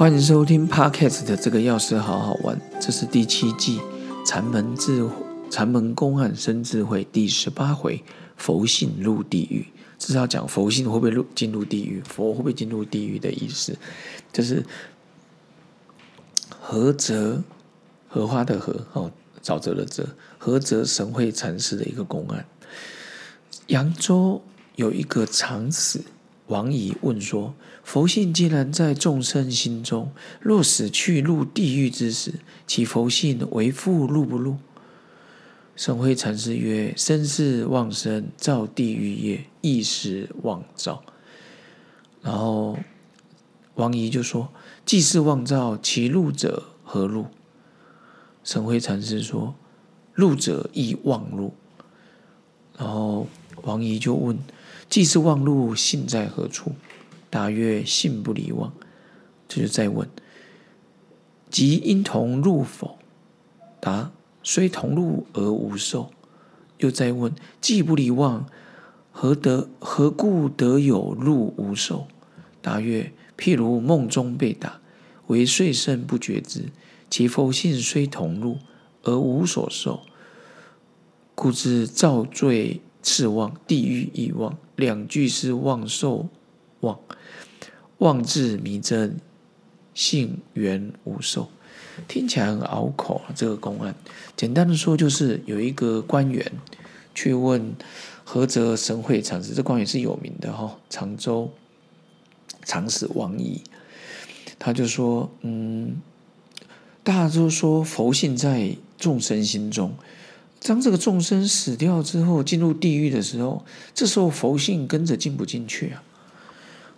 欢迎收听 Podcast 的这个钥匙好好玩，这是第七季禅门智禅门公案生智慧第十八回佛性入地狱，这是要讲佛性会不会入进入地狱，佛会不会进入地狱的意思，就是菏泽荷花的荷哦，沼泽的泽，菏泽神会禅师的一个公案。扬州有一个长死。王仪问说：“佛性既然在众生心中，若死去入地狱之时，其佛性为复入不入？”神会禅师曰：“身是妄生，造地狱业，亦是妄造。”然后王仪就说：“既是妄造，其入者何入？”神会禅师说：“入者亦妄入。”然后王仪就问。既是忘路，性在何处？答曰：性不离忘。这就再问：即因同入否？答：虽同入而无受。又再问：既不离忘，何得何故得有入无受？答曰：譬如梦中被打，为睡甚不觉之，其否性虽同入而无所受，故知造罪。次妄，地狱亦妄，两句是妄受妄，妄字迷真，性缘无受，听起来很拗口啊。这个公案，简单的说，就是有一个官员去问菏泽神会禅师，这官员是有名的哈，常州长史王仪，他就说，嗯，大家都说佛性在众生心中。当这个众生死掉之后，进入地狱的时候，这时候佛性跟着进不进去啊？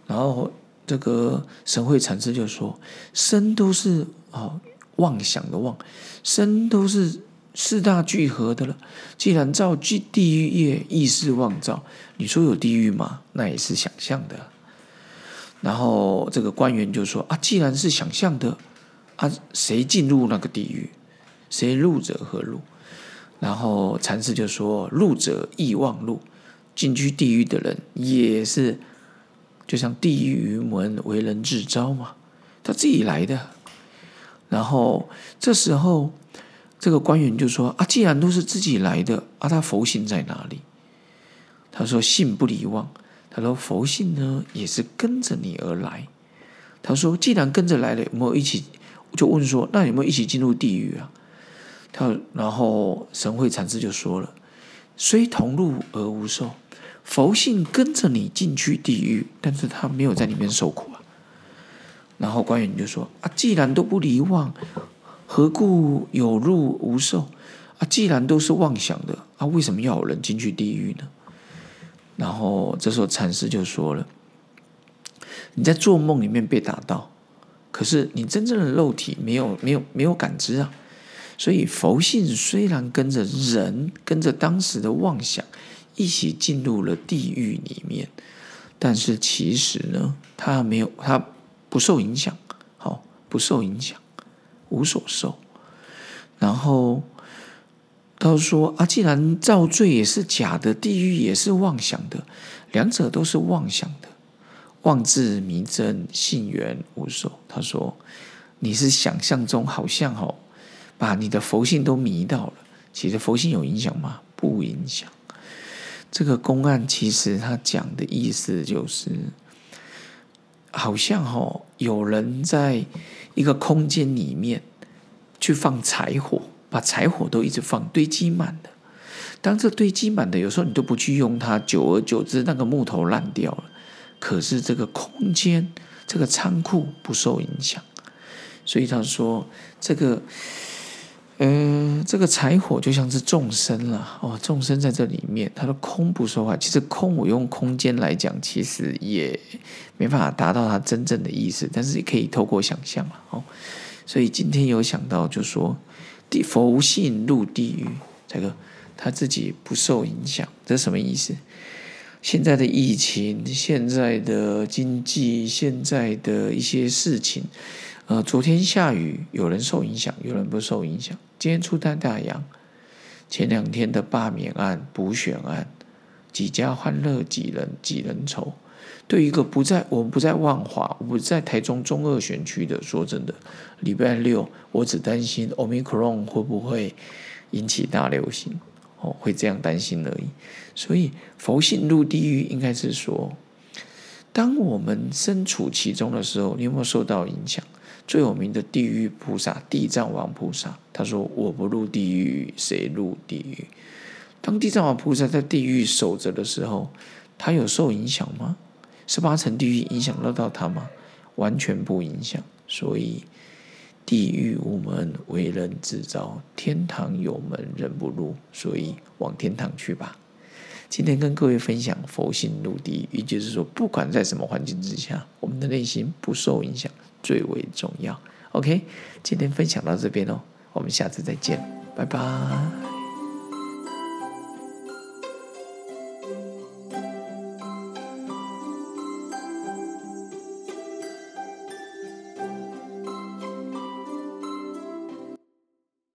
然后这个神会禅师就说：“身都是啊妄想的妄，身都是四大聚合的了。既然造地地狱业，亦是妄造。你说有地狱吗？那也是想象的。”然后这个官员就说：“啊，既然是想象的，啊，谁进入那个地狱？谁入者何入？”然后禅师就说：“入者亦忘入，进去地狱的人也是，就像地狱门为人自招嘛，他自己来的。然后这时候，这个官员就说：‘啊，既然都是自己来的，啊，他佛性在哪里？’他说：‘性不离忘。’他说：‘佛性呢，也是跟着你而来。’他说：‘既然跟着来了，有没有一起？’就问说：‘那有没有一起进入地狱啊？’他然后神会禅师就说了：“虽同入而无受，佛性跟着你进去地狱，但是他没有在里面受苦啊。”然后官员就说：“啊，既然都不离妄，何故有入无受？啊，既然都是妄想的，啊，为什么要有人进去地狱呢？”然后这时候禅师就说了：“你在做梦里面被打到，可是你真正的肉体没有没有没有感知啊。”所以佛性虽然跟着人，跟着当时的妄想一起进入了地狱里面，但是其实呢，他没有，他不受影响，好，不受影响，无所受。然后他说啊，既然造罪也是假的，地狱也是妄想的，两者都是妄想的，妄自迷真，信缘无受。他说你是想象中好像哦。把你的佛性都迷到了，其实佛性有影响吗？不影响。这个公案其实他讲的意思就是，好像哈有人在一个空间里面去放柴火，把柴火都一直放堆积满的。当这堆积满的，有时候你都不去用它，久而久之那个木头烂掉了。可是这个空间，这个仓库不受影响，所以他说这个。呃，这个柴火就像是众生了哦，众生在这里面，它的空不说话。其实空，我用空间来讲，其实也没办法达到它真正的意思，但是也可以透过想象了哦。所以今天有想到，就说地佛性入地狱，这个他自己不受影响，这是什么意思？现在的疫情，现在的经济，现在的一些事情。呃，昨天下雨，有人受影响，有人不受影响。今天出太大阳，前两天的罢免案、补选案，几家欢乐几人几人愁。对一个不在我们不在万华，我不在台中中二选区的，说真的，礼拜六我只担心 Omicron 会不会引起大流行，哦，会这样担心而已。所以佛性入地狱，应该是说，当我们身处其中的时候，你有没有受到影响？最有名的地狱菩萨地藏王菩萨，他说：“我不入地狱，谁入地狱？”当地藏王菩萨在地狱守着的时候，他有受影响吗？十八层地狱影响得到他吗？完全不影响。所以，地狱无门，为人自招；天堂有门，人不入。所以，往天堂去吧。今天跟各位分享佛性入地狱，也就是说，不管在什么环境之下，我们的内心不受影响最为重要。OK，今天分享到这边哦，我们下次再见，拜拜。